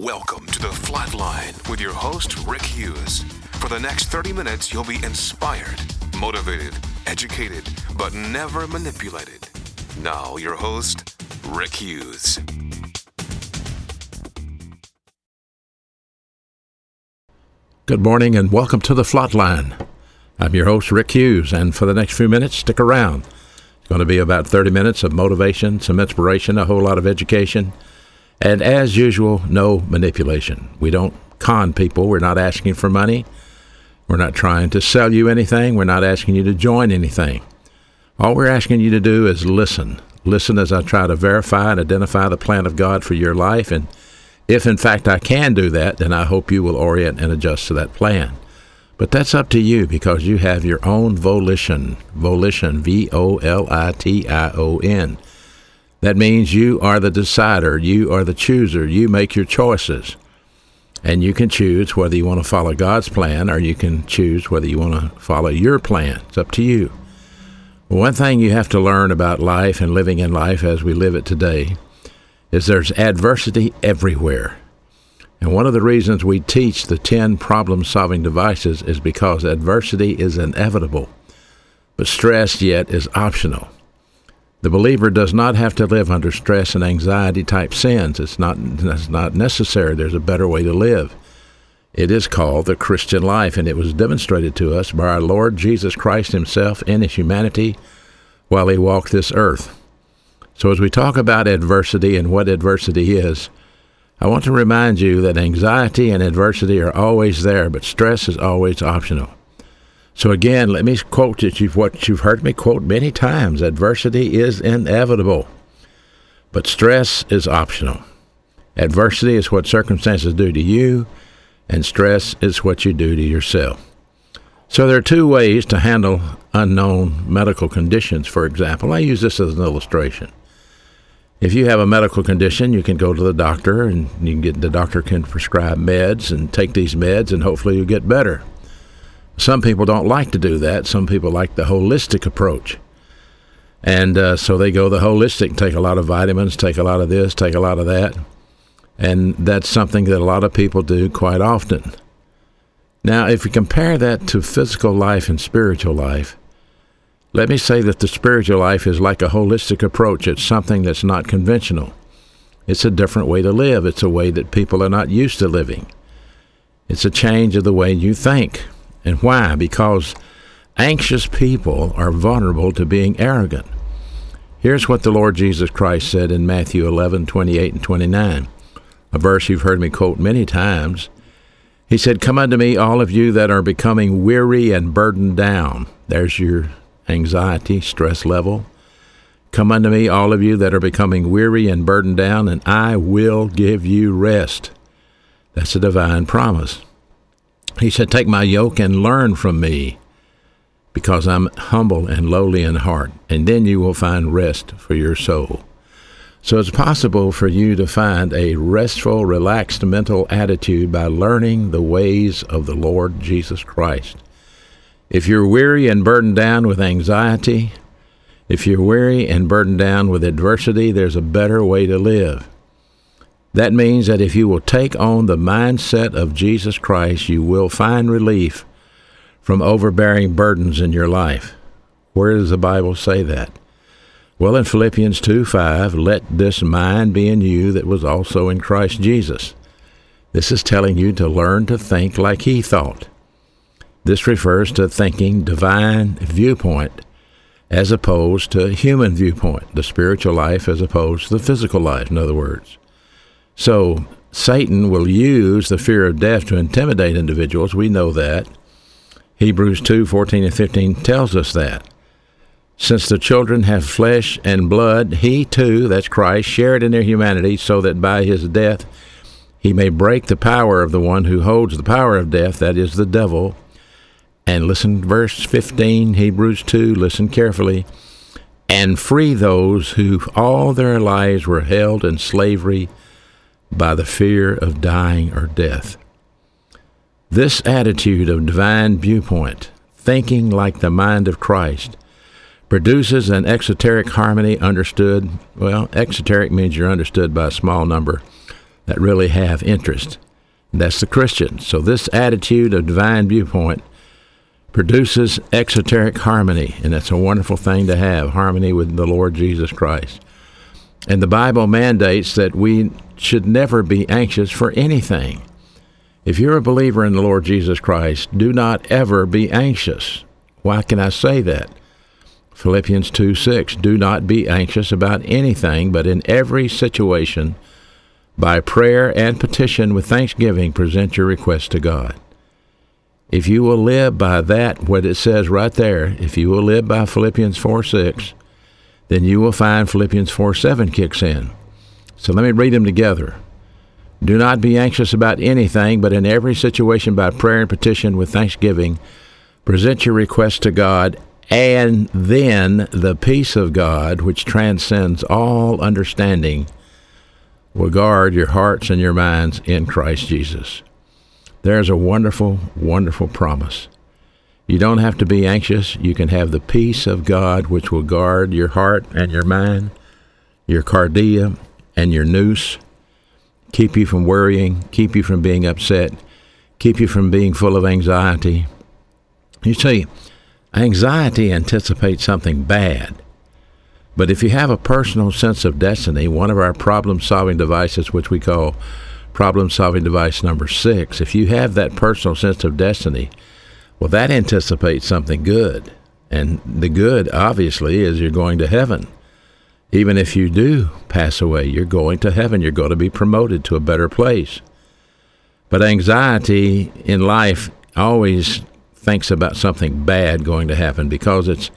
Welcome to the Flatline with your host, Rick Hughes. For the next 30 minutes, you'll be inspired, motivated, educated, but never manipulated. Now, your host, Rick Hughes. Good morning and welcome to the Flatline. I'm your host, Rick Hughes, and for the next few minutes, stick around. It's going to be about 30 minutes of motivation, some inspiration, a whole lot of education, and as usual, no manipulation. We don't con people. We're not asking for money. We're not trying to sell you anything. We're not asking you to join anything. All we're asking you to do is listen. Listen as I try to verify and identify the plan of God for your life. And if in fact I can do that, then I hope you will orient and adjust to that plan. But that's up to you because you have your own volition. Volition, V O L I T I O N. That means you are the decider, you are the chooser, you make your choices. And you can choose whether you want to follow God's plan or you can choose whether you want to follow your plan. It's up to you. One thing you have to learn about life and living in life as we live it today is there's adversity everywhere. And one of the reasons we teach the 10 problem solving devices is because adversity is inevitable, but stress yet is optional. The believer does not have to live under stress and anxiety type sins. It's not, it's not necessary. There's a better way to live. It is called the Christian life, and it was demonstrated to us by our Lord Jesus Christ Himself in His humanity while He walked this earth. So, as we talk about adversity and what adversity is, I want to remind you that anxiety and adversity are always there, but stress is always optional. So again, let me quote you what you've heard me quote many times. Adversity is inevitable, but stress is optional. Adversity is what circumstances do to you, and stress is what you do to yourself. So there are two ways to handle unknown medical conditions, for example. I use this as an illustration. If you have a medical condition, you can go to the doctor and you can get the doctor can prescribe meds and take these meds and hopefully you'll get better. Some people don't like to do that. Some people like the holistic approach. And uh, so they go the holistic, take a lot of vitamins, take a lot of this, take a lot of that. And that's something that a lot of people do quite often. Now, if we compare that to physical life and spiritual life, let me say that the spiritual life is like a holistic approach. It's something that's not conventional. It's a different way to live. It's a way that people are not used to living. It's a change of the way you think. And why? Because anxious people are vulnerable to being arrogant. Here's what the Lord Jesus Christ said in Matthew 11, 28 and 29, a verse you've heard me quote many times. He said, Come unto me, all of you that are becoming weary and burdened down. There's your anxiety, stress level. Come unto me, all of you that are becoming weary and burdened down, and I will give you rest. That's a divine promise. He said, Take my yoke and learn from me, because I'm humble and lowly in heart, and then you will find rest for your soul. So it's possible for you to find a restful, relaxed mental attitude by learning the ways of the Lord Jesus Christ. If you're weary and burdened down with anxiety, if you're weary and burdened down with adversity, there's a better way to live. That means that if you will take on the mindset of Jesus Christ, you will find relief from overbearing burdens in your life. Where does the Bible say that? Well, in Philippians 2 5, let this mind be in you that was also in Christ Jesus. This is telling you to learn to think like he thought. This refers to thinking divine viewpoint as opposed to human viewpoint, the spiritual life as opposed to the physical life, in other words. So Satan will use the fear of death to intimidate individuals. We know that. Hebrews 2 14 and 15 tells us that. Since the children have flesh and blood, he too, that's Christ, shared in their humanity, so that by his death he may break the power of the one who holds the power of death, that is the devil. And listen, verse 15, Hebrews 2, listen carefully. And free those who all their lives were held in slavery by the fear of dying or death. This attitude of divine viewpoint, thinking like the mind of Christ, produces an exoteric harmony understood. Well, exoteric means you're understood by a small number that really have interest. That's the Christian. So this attitude of divine viewpoint produces exoteric harmony, and that's a wonderful thing to have harmony with the Lord Jesus Christ. And the Bible mandates that we should never be anxious for anything. If you're a believer in the Lord Jesus Christ, do not ever be anxious. Why can I say that? Philippians 2 6. Do not be anxious about anything, but in every situation, by prayer and petition with thanksgiving, present your request to God. If you will live by that, what it says right there, if you will live by Philippians 4 6, then you will find Philippians 4 7 kicks in. So let me read them together. Do not be anxious about anything, but in every situation by prayer and petition with thanksgiving, present your request to God, and then the peace of God, which transcends all understanding, will guard your hearts and your minds in Christ Jesus. There's a wonderful, wonderful promise. You don't have to be anxious. You can have the peace of God, which will guard your heart and your mind, your cardia and your nous, keep you from worrying, keep you from being upset, keep you from being full of anxiety. You see, anxiety anticipates something bad. But if you have a personal sense of destiny, one of our problem solving devices, which we call problem solving device number six, if you have that personal sense of destiny, well, that anticipates something good. And the good, obviously, is you're going to heaven. Even if you do pass away, you're going to heaven. You're going to be promoted to a better place. But anxiety in life always thinks about something bad going to happen because it's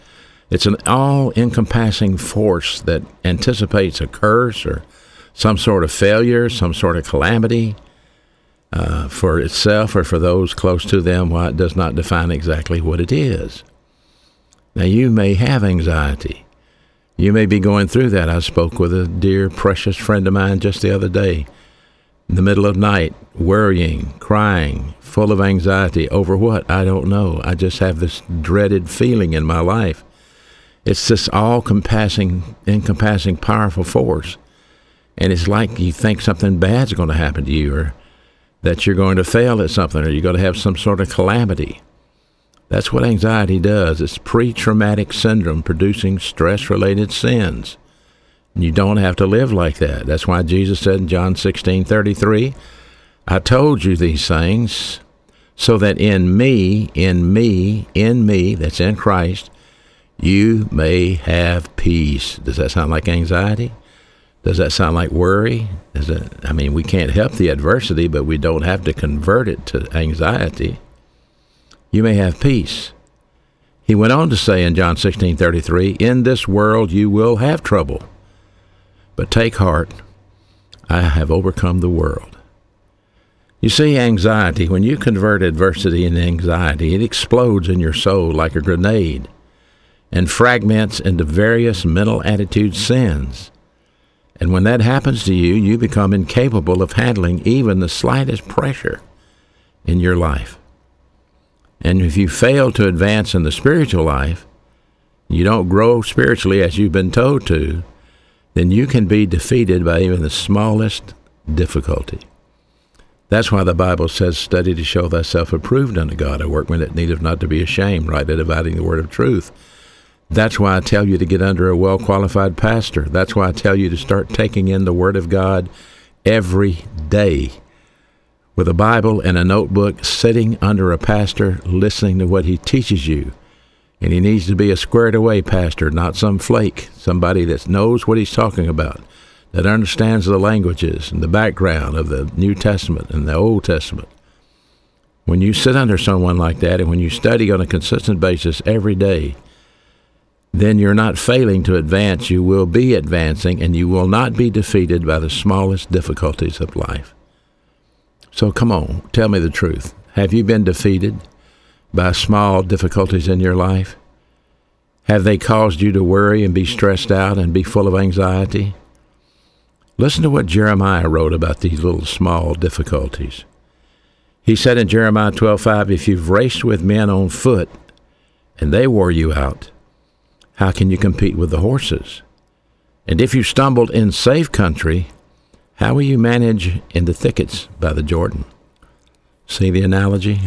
it's an all encompassing force that anticipates a curse or some sort of failure, some sort of calamity uh, for itself or for those close to them, why it does not define exactly what it is. Now, you may have anxiety. You may be going through that. I spoke with a dear, precious friend of mine just the other day, in the middle of night, worrying, crying, full of anxiety over what? I don't know. I just have this dreaded feeling in my life. It's this all compassing, encompassing, powerful force. And it's like you think something bad's going to happen to you, or that you're going to fail at something or you're going to have some sort of calamity. That's what anxiety does. It's pre traumatic syndrome producing stress related sins. You don't have to live like that. That's why Jesus said in John 16 33, I told you these things so that in me, in me, in me, that's in Christ, you may have peace. Does that sound like anxiety? Does that sound like worry? Is it, I mean, we can't help the adversity, but we don't have to convert it to anxiety. You may have peace. He went on to say in John 16:33, "In this world you will have trouble, but take heart, I have overcome the world." You see, anxiety, when you convert adversity into anxiety, it explodes in your soul like a grenade and fragments into various mental attitude sins and when that happens to you, you become incapable of handling even the slightest pressure in your life. And if you fail to advance in the spiritual life, you don't grow spiritually as you've been told to, then you can be defeated by even the smallest difficulty. That's why the Bible says, Study to show thyself approved unto God, a workman that needeth not to be ashamed, rightly dividing the word of truth. That's why I tell you to get under a well qualified pastor. That's why I tell you to start taking in the Word of God every day with a Bible and a notebook, sitting under a pastor, listening to what he teaches you. And he needs to be a squared away pastor, not some flake, somebody that knows what he's talking about, that understands the languages and the background of the New Testament and the Old Testament. When you sit under someone like that and when you study on a consistent basis every day, then you're not failing to advance. You will be advancing, and you will not be defeated by the smallest difficulties of life. So come on, tell me the truth. Have you been defeated by small difficulties in your life? Have they caused you to worry and be stressed out and be full of anxiety? Listen to what Jeremiah wrote about these little small difficulties. He said in Jeremiah 12:5, "If you've raced with men on foot and they wore you out, how can you compete with the horses? And if you stumbled in safe country, How will you manage in the thickets by the Jordan? See the analogy?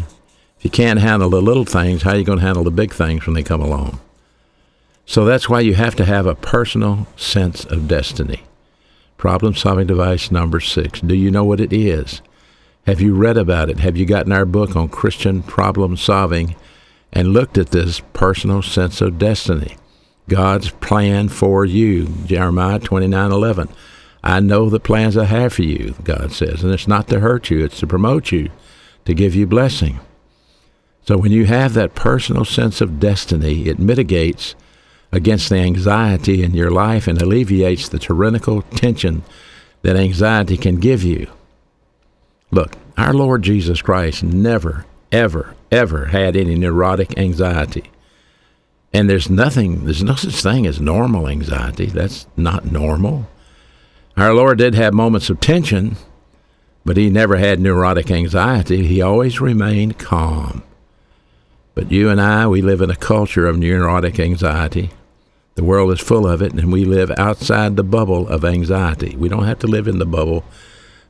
If you can't handle the little things, how are you going to handle the big things when they come along? So that's why you have to have a personal sense of destiny. Problem solving device number six. Do you know what it is? Have you read about it? Have you gotten our book on Christian problem solving and looked at this personal sense of destiny? God's plan for you. Jeremiah 29:11. I know the plans I have for you, God says, and it's not to hurt you, it's to promote you, to give you blessing. So when you have that personal sense of destiny, it mitigates against the anxiety in your life and alleviates the tyrannical tension that anxiety can give you. Look, our Lord Jesus Christ never, ever, ever had any neurotic anxiety. And there's nothing, there's no such thing as normal anxiety. That's not normal. Our Lord did have moments of tension, but he never had neurotic anxiety. He always remained calm. But you and I, we live in a culture of neurotic anxiety. The world is full of it, and we live outside the bubble of anxiety. We don't have to live in the bubble.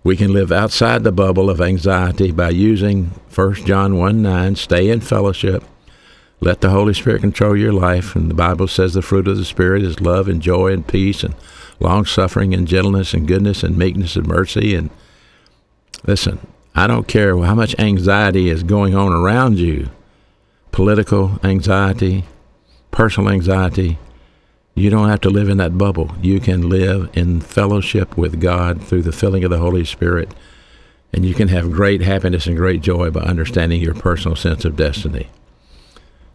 We can live outside the bubble of anxiety by using 1 John 1 9, stay in fellowship. Let the Holy Spirit control your life. And the Bible says the fruit of the Spirit is love and joy and peace and long suffering and gentleness and goodness and meekness and mercy. And listen, I don't care how much anxiety is going on around you political anxiety, personal anxiety you don't have to live in that bubble. You can live in fellowship with God through the filling of the Holy Spirit. And you can have great happiness and great joy by understanding your personal sense of destiny.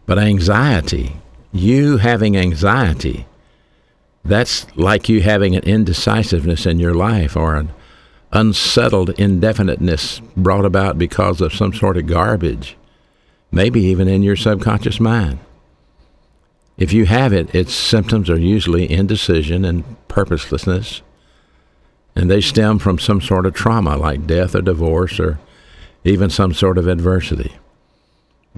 But anxiety, you having anxiety, that's like you having an indecisiveness in your life or an unsettled indefiniteness brought about because of some sort of garbage, maybe even in your subconscious mind. If you have it, its symptoms are usually indecision and purposelessness, and they stem from some sort of trauma like death or divorce or even some sort of adversity.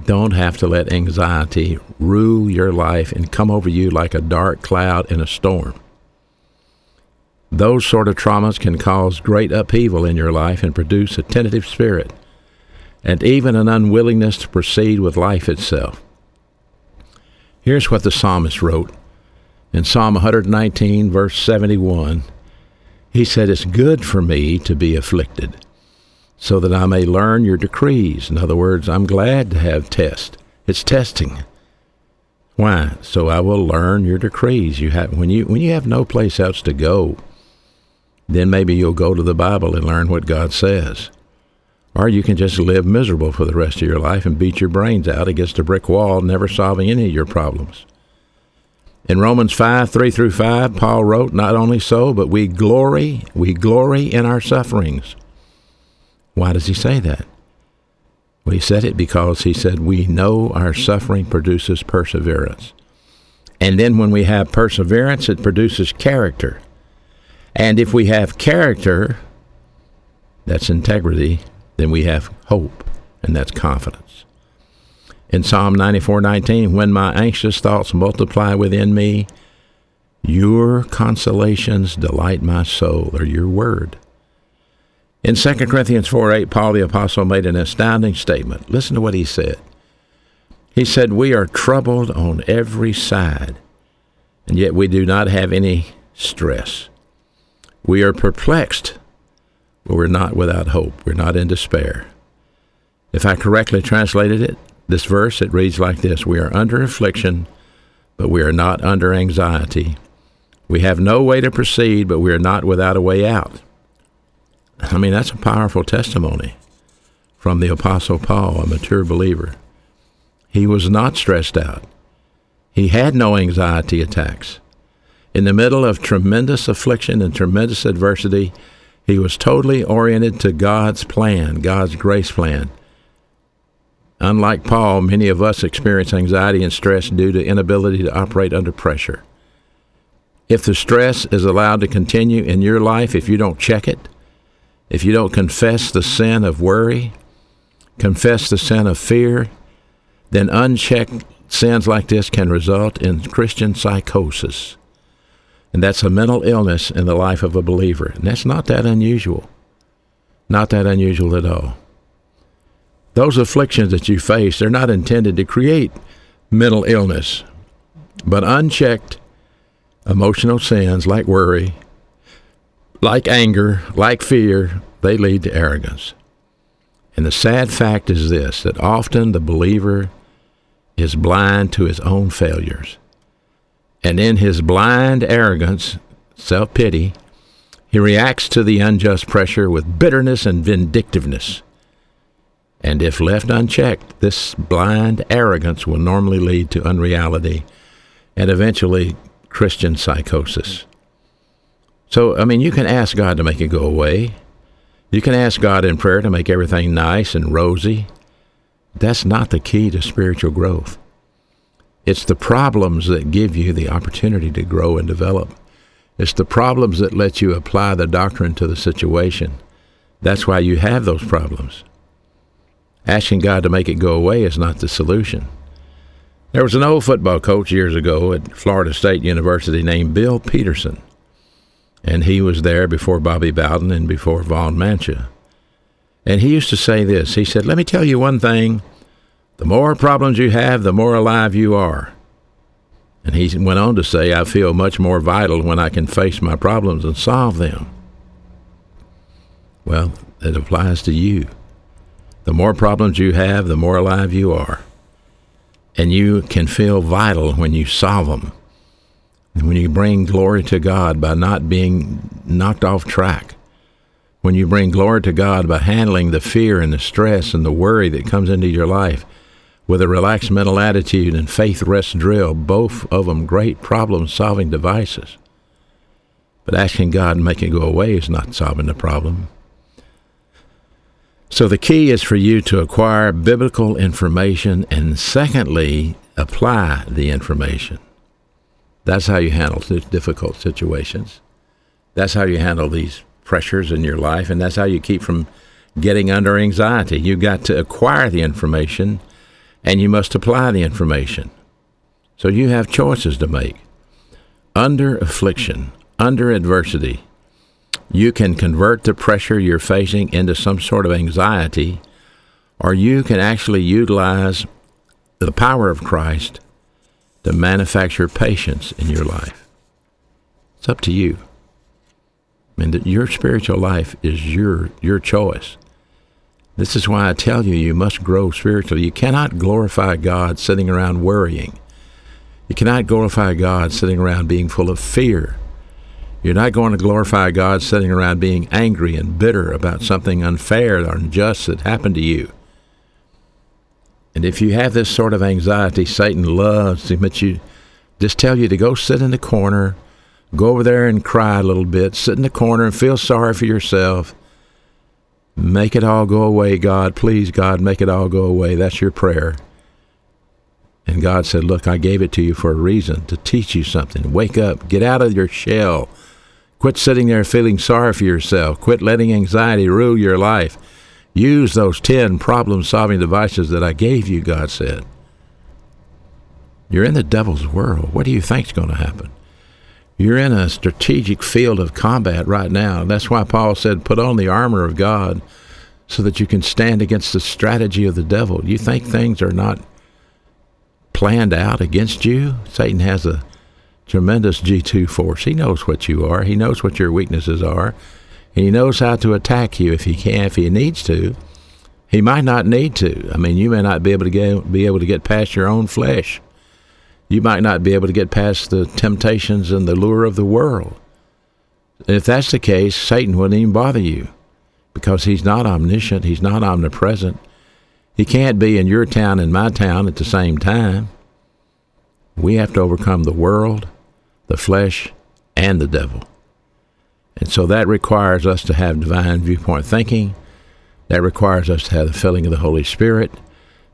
Don't have to let anxiety rule your life and come over you like a dark cloud in a storm. Those sort of traumas can cause great upheaval in your life and produce a tentative spirit and even an unwillingness to proceed with life itself. Here's what the psalmist wrote in Psalm 119, verse 71. He said, It's good for me to be afflicted, so that I may learn your decrees. In other words, I'm glad to have test. It's testing. Why? So I will learn your decrees. You have when you when you have no place else to go, then maybe you'll go to the Bible and learn what God says. Or you can just live miserable for the rest of your life and beat your brains out against a brick wall, never solving any of your problems. In Romans 5, 3 through 5, Paul wrote, Not only so, but we glory, we glory in our sufferings. Why does he say that? Well, he said it because he said, We know our suffering produces perseverance. And then when we have perseverance, it produces character. And if we have character, that's integrity, then we have hope, and that's confidence. In Psalm 94:19, when my anxious thoughts multiply within me, your consolations delight my soul, or your word. In 2 Corinthians 4:8, Paul the apostle made an astounding statement. Listen to what he said. He said, "We are troubled on every side, and yet we do not have any stress. We are perplexed, but we're not without hope. We're not in despair. If I correctly translated it, this verse, it reads like this We are under affliction, but we are not under anxiety. We have no way to proceed, but we are not without a way out. I mean, that's a powerful testimony from the Apostle Paul, a mature believer. He was not stressed out. He had no anxiety attacks. In the middle of tremendous affliction and tremendous adversity, he was totally oriented to God's plan, God's grace plan. Unlike Paul, many of us experience anxiety and stress due to inability to operate under pressure. If the stress is allowed to continue in your life, if you don't check it, if you don't confess the sin of worry, confess the sin of fear, then unchecked sins like this can result in Christian psychosis And that's a mental illness in the life of a believer. And that's not that unusual. Not that unusual at all. Those afflictions that you face, they're not intended to create mental illness, but unchecked emotional sins like worry, like anger, like fear, they lead to arrogance. And the sad fact is this that often the believer is blind to his own failures. And in his blind arrogance, self pity, he reacts to the unjust pressure with bitterness and vindictiveness. And if left unchecked, this blind arrogance will normally lead to unreality and eventually Christian psychosis. So, I mean, you can ask God to make it go away. You can ask God in prayer to make everything nice and rosy. That's not the key to spiritual growth. It's the problems that give you the opportunity to grow and develop. It's the problems that let you apply the doctrine to the situation. That's why you have those problems. Asking God to make it go away is not the solution. There was an old football coach years ago at Florida State University named Bill Peterson, and he was there before Bobby Bowden and before Vaughn Mancha. And he used to say this He said, Let me tell you one thing the more problems you have, the more alive you are. And he went on to say, I feel much more vital when I can face my problems and solve them. Well, it applies to you. The more problems you have, the more alive you are. And you can feel vital when you solve them. And when you bring glory to God by not being knocked off track. When you bring glory to God by handling the fear and the stress and the worry that comes into your life with a relaxed mental attitude and faith rest drill, both of them great problem solving devices. But asking God to make it go away is not solving the problem. So the key is for you to acquire biblical information and secondly, apply the information. That's how you handle difficult situations. That's how you handle these pressures in your life, and that's how you keep from getting under anxiety. You've got to acquire the information and you must apply the information. So you have choices to make. Under affliction, under adversity, you can convert the pressure you're facing into some sort of anxiety, or you can actually utilize the power of Christ to manufacture patience in your life. It's up to you. I mean, that your spiritual life is your your choice. This is why I tell you, you must grow spiritually. You cannot glorify God sitting around worrying. You cannot glorify God sitting around being full of fear. You're not going to glorify God sitting around being angry and bitter about something unfair or unjust that happened to you. And if you have this sort of anxiety, Satan loves to admit you, just tell you to go sit in the corner, go over there and cry a little bit, sit in the corner and feel sorry for yourself. Make it all go away, God. Please, God, make it all go away. That's your prayer. And God said, Look, I gave it to you for a reason, to teach you something. Wake up, get out of your shell. Quit sitting there feeling sorry for yourself. Quit letting anxiety rule your life. Use those 10 problem solving devices that I gave you, God said. You're in the devil's world. What do you think's going to happen? You're in a strategic field of combat right now. That's why Paul said, put on the armor of God so that you can stand against the strategy of the devil. You think things are not planned out against you? Satan has a tremendous G2 force. He knows what you are. He knows what your weaknesses are. He knows how to attack you if he can, if he needs to. He might not need to. I mean, you may not be able to get, be able to get past your own flesh. You might not be able to get past the temptations and the lure of the world. If that's the case, Satan wouldn't even bother you because he's not omniscient, he's not omnipresent. He can't be in your town and my town at the same time. We have to overcome the world, the flesh, and the devil. And so that requires us to have divine viewpoint thinking. That requires us to have the filling of the Holy Spirit.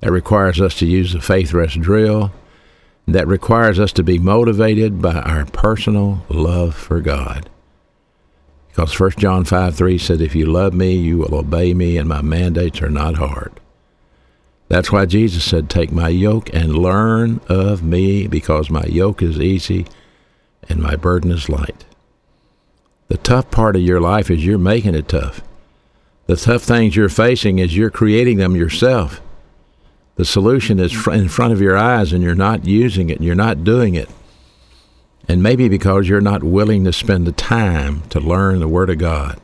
That requires us to use the faith rest drill. That requires us to be motivated by our personal love for God. Because 1 John 5 3 says, If you love me, you will obey me, and my mandates are not hard. That's why Jesus said, Take my yoke and learn of me, because my yoke is easy and my burden is light. The tough part of your life is you're making it tough. The tough things you're facing is you're creating them yourself. The solution is in front of your eyes and you're not using it, and you're not doing it. And maybe because you're not willing to spend the time to learn the Word of God.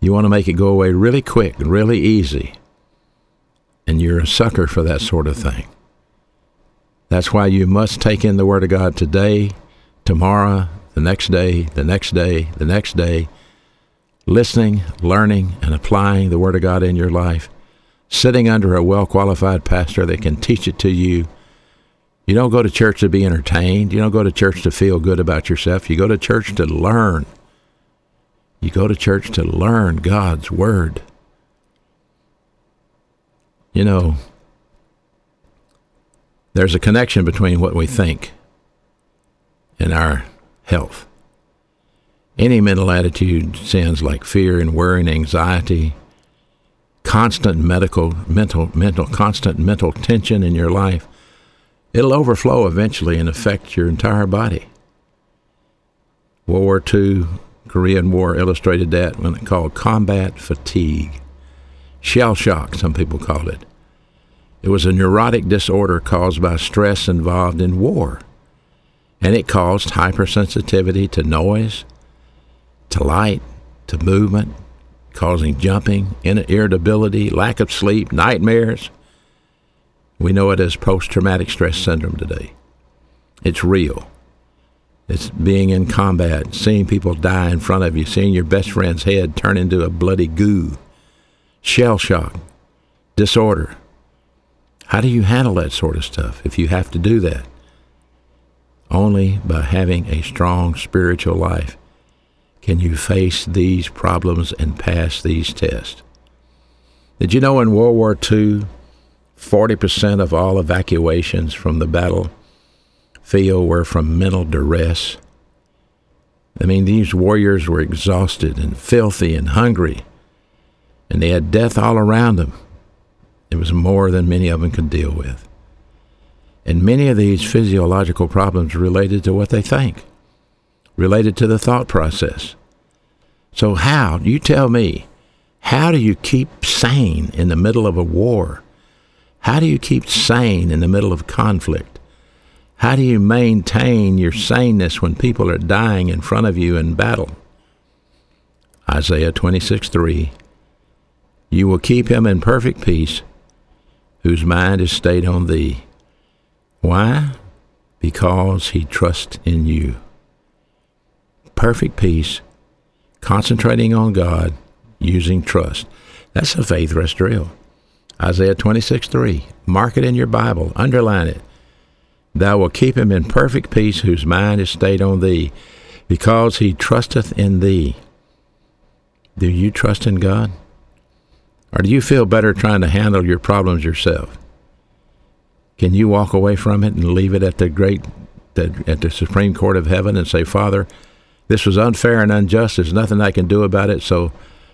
You want to make it go away really quick, really easy. And you're a sucker for that sort of thing. That's why you must take in the Word of God today, tomorrow, the next day, the next day, the next day, listening, learning, and applying the Word of God in your life, sitting under a well qualified pastor that can teach it to you. You don't go to church to be entertained. You don't go to church to feel good about yourself. You go to church to learn. You go to church to learn God's Word. You know, there's a connection between what we think and our health. Any mental attitude sins like fear and worry and anxiety, constant medical, mental, mental, constant mental tension in your life, it'll overflow eventually and affect your entire body. World War II, Korean War illustrated that when it called combat fatigue. Shell shock, some people called it. It was a neurotic disorder caused by stress involved in war, and it caused hypersensitivity to noise, to light, to movement, causing jumping, irritability, lack of sleep, nightmares. We know it as post traumatic stress syndrome today. It's real. It's being in combat, seeing people die in front of you, seeing your best friend's head turn into a bloody goo, shell shock, disorder. How do you handle that sort of stuff if you have to do that? Only by having a strong spiritual life can you face these problems and pass these tests. Did you know in World War II, 40% of all evacuations from the battlefield were from mental duress? I mean, these warriors were exhausted and filthy and hungry, and they had death all around them. It was more than many of them could deal with. And many of these physiological problems related to what they think related to the thought process. So, how, you tell me, how do you keep sane in the middle of a war? How do you keep sane in the middle of conflict? How do you maintain your saneness when people are dying in front of you in battle? Isaiah 26 3 You will keep him in perfect peace, whose mind is stayed on thee. Why? Because he trusts in you perfect peace, concentrating on God, using trust. That's a faith rest drill. Isaiah 26 3. Mark it in your Bible, underline it. Thou wilt keep him in perfect peace whose mind is stayed on thee, because he trusteth in thee. Do you trust in God? Or do you feel better trying to handle your problems yourself? Can you walk away from it and leave it at the great at the Supreme Court of Heaven and say, Father, this was unfair and unjust. There's nothing I can do about it, so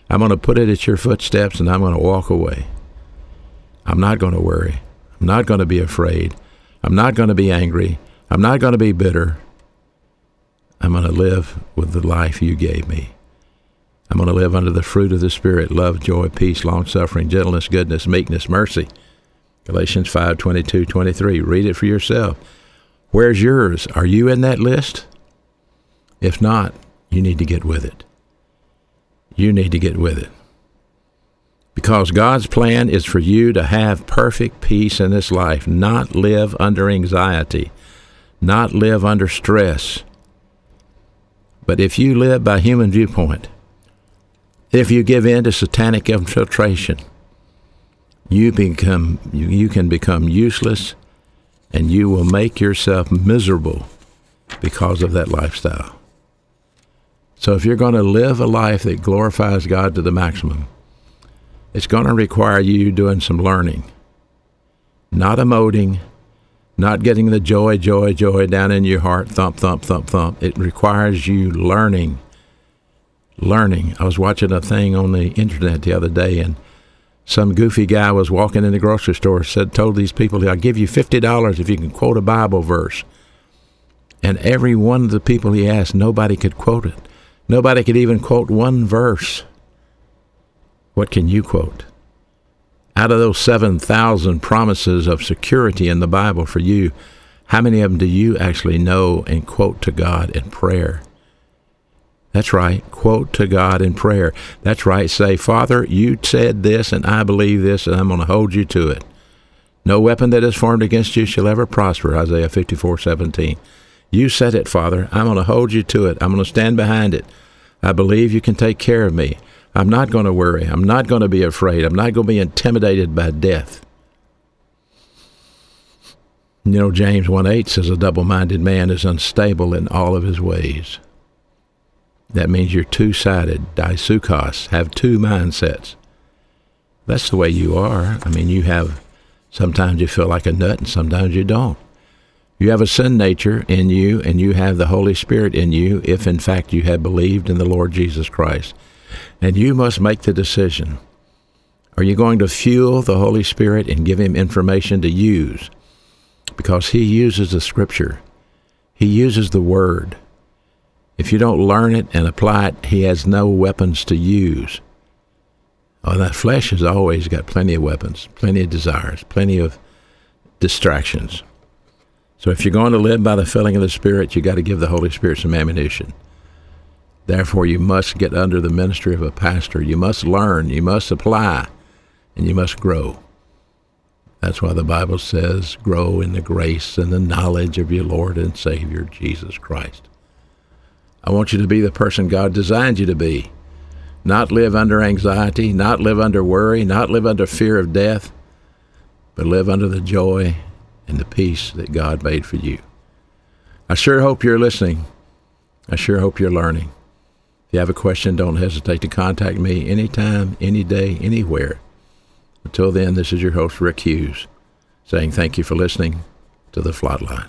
I'm going to put it at your footsteps and I'm going to walk away. I'm not going to worry. I'm not going to be afraid. I'm not going to be angry. I'm not going to be bitter. I'm going to live with the life you gave me. I'm going to live under the fruit of the Spirit love, joy, peace, long suffering, gentleness, goodness, meekness, mercy. Galatians 5 22, 23. Read it for yourself. Where's yours? Are you in that list? If not, you need to get with it. You need to get with it. Because God's plan is for you to have perfect peace in this life, not live under anxiety, not live under stress. But if you live by human viewpoint, if you give in to satanic infiltration, you become you can become useless and you will make yourself miserable because of that lifestyle. So if you're going to live a life that glorifies God to the maximum, it's going to require you doing some learning, not emoting, not getting the joy, joy, joy down in your heart, thump, thump, thump, thump. It requires you learning. Learning. I was watching a thing on the internet the other day, and some goofy guy was walking in the grocery store, said, told these people, I'll give you $50 if you can quote a Bible verse. And every one of the people he asked, nobody could quote it. Nobody could even quote one verse. What can you quote? Out of those 7,000 promises of security in the Bible for you, how many of them do you actually know and quote to God in prayer? That's right. Quote to God in prayer. That's right. Say, Father, you said this, and I believe this, and I'm going to hold you to it. No weapon that is formed against you shall ever prosper. Isaiah 54 17. You said it, Father. I'm going to hold you to it. I'm going to stand behind it. I believe you can take care of me. I'm not going to worry. I'm not going to be afraid. I'm not going to be intimidated by death. You know, James 1 8 says, A double minded man is unstable in all of his ways. That means you're two sided, dipsuchos, have two mindsets. That's the way you are. I mean, you have sometimes you feel like a nut and sometimes you don't. You have a sin nature in you and you have the Holy Spirit in you if in fact you have believed in the Lord Jesus Christ. And you must make the decision. Are you going to fuel the Holy Spirit and give him information to use? Because he uses the scripture. He uses the word. If you don't learn it and apply it, he has no weapons to use. Oh, that flesh has always got plenty of weapons, plenty of desires, plenty of distractions. So if you're going to live by the filling of the Spirit, you got to give the Holy Spirit some ammunition. Therefore, you must get under the ministry of a pastor. You must learn, you must apply, and you must grow. That's why the Bible says, grow in the grace and the knowledge of your Lord and Savior, Jesus Christ. I want you to be the person God designed you to be. Not live under anxiety, not live under worry, not live under fear of death, but live under the joy and the peace that God made for you. I sure hope you're listening. I sure hope you're learning. If you have a question, don't hesitate to contact me anytime, any day, anywhere. Until then, this is your host, Rick Hughes, saying thank you for listening to The Flatline.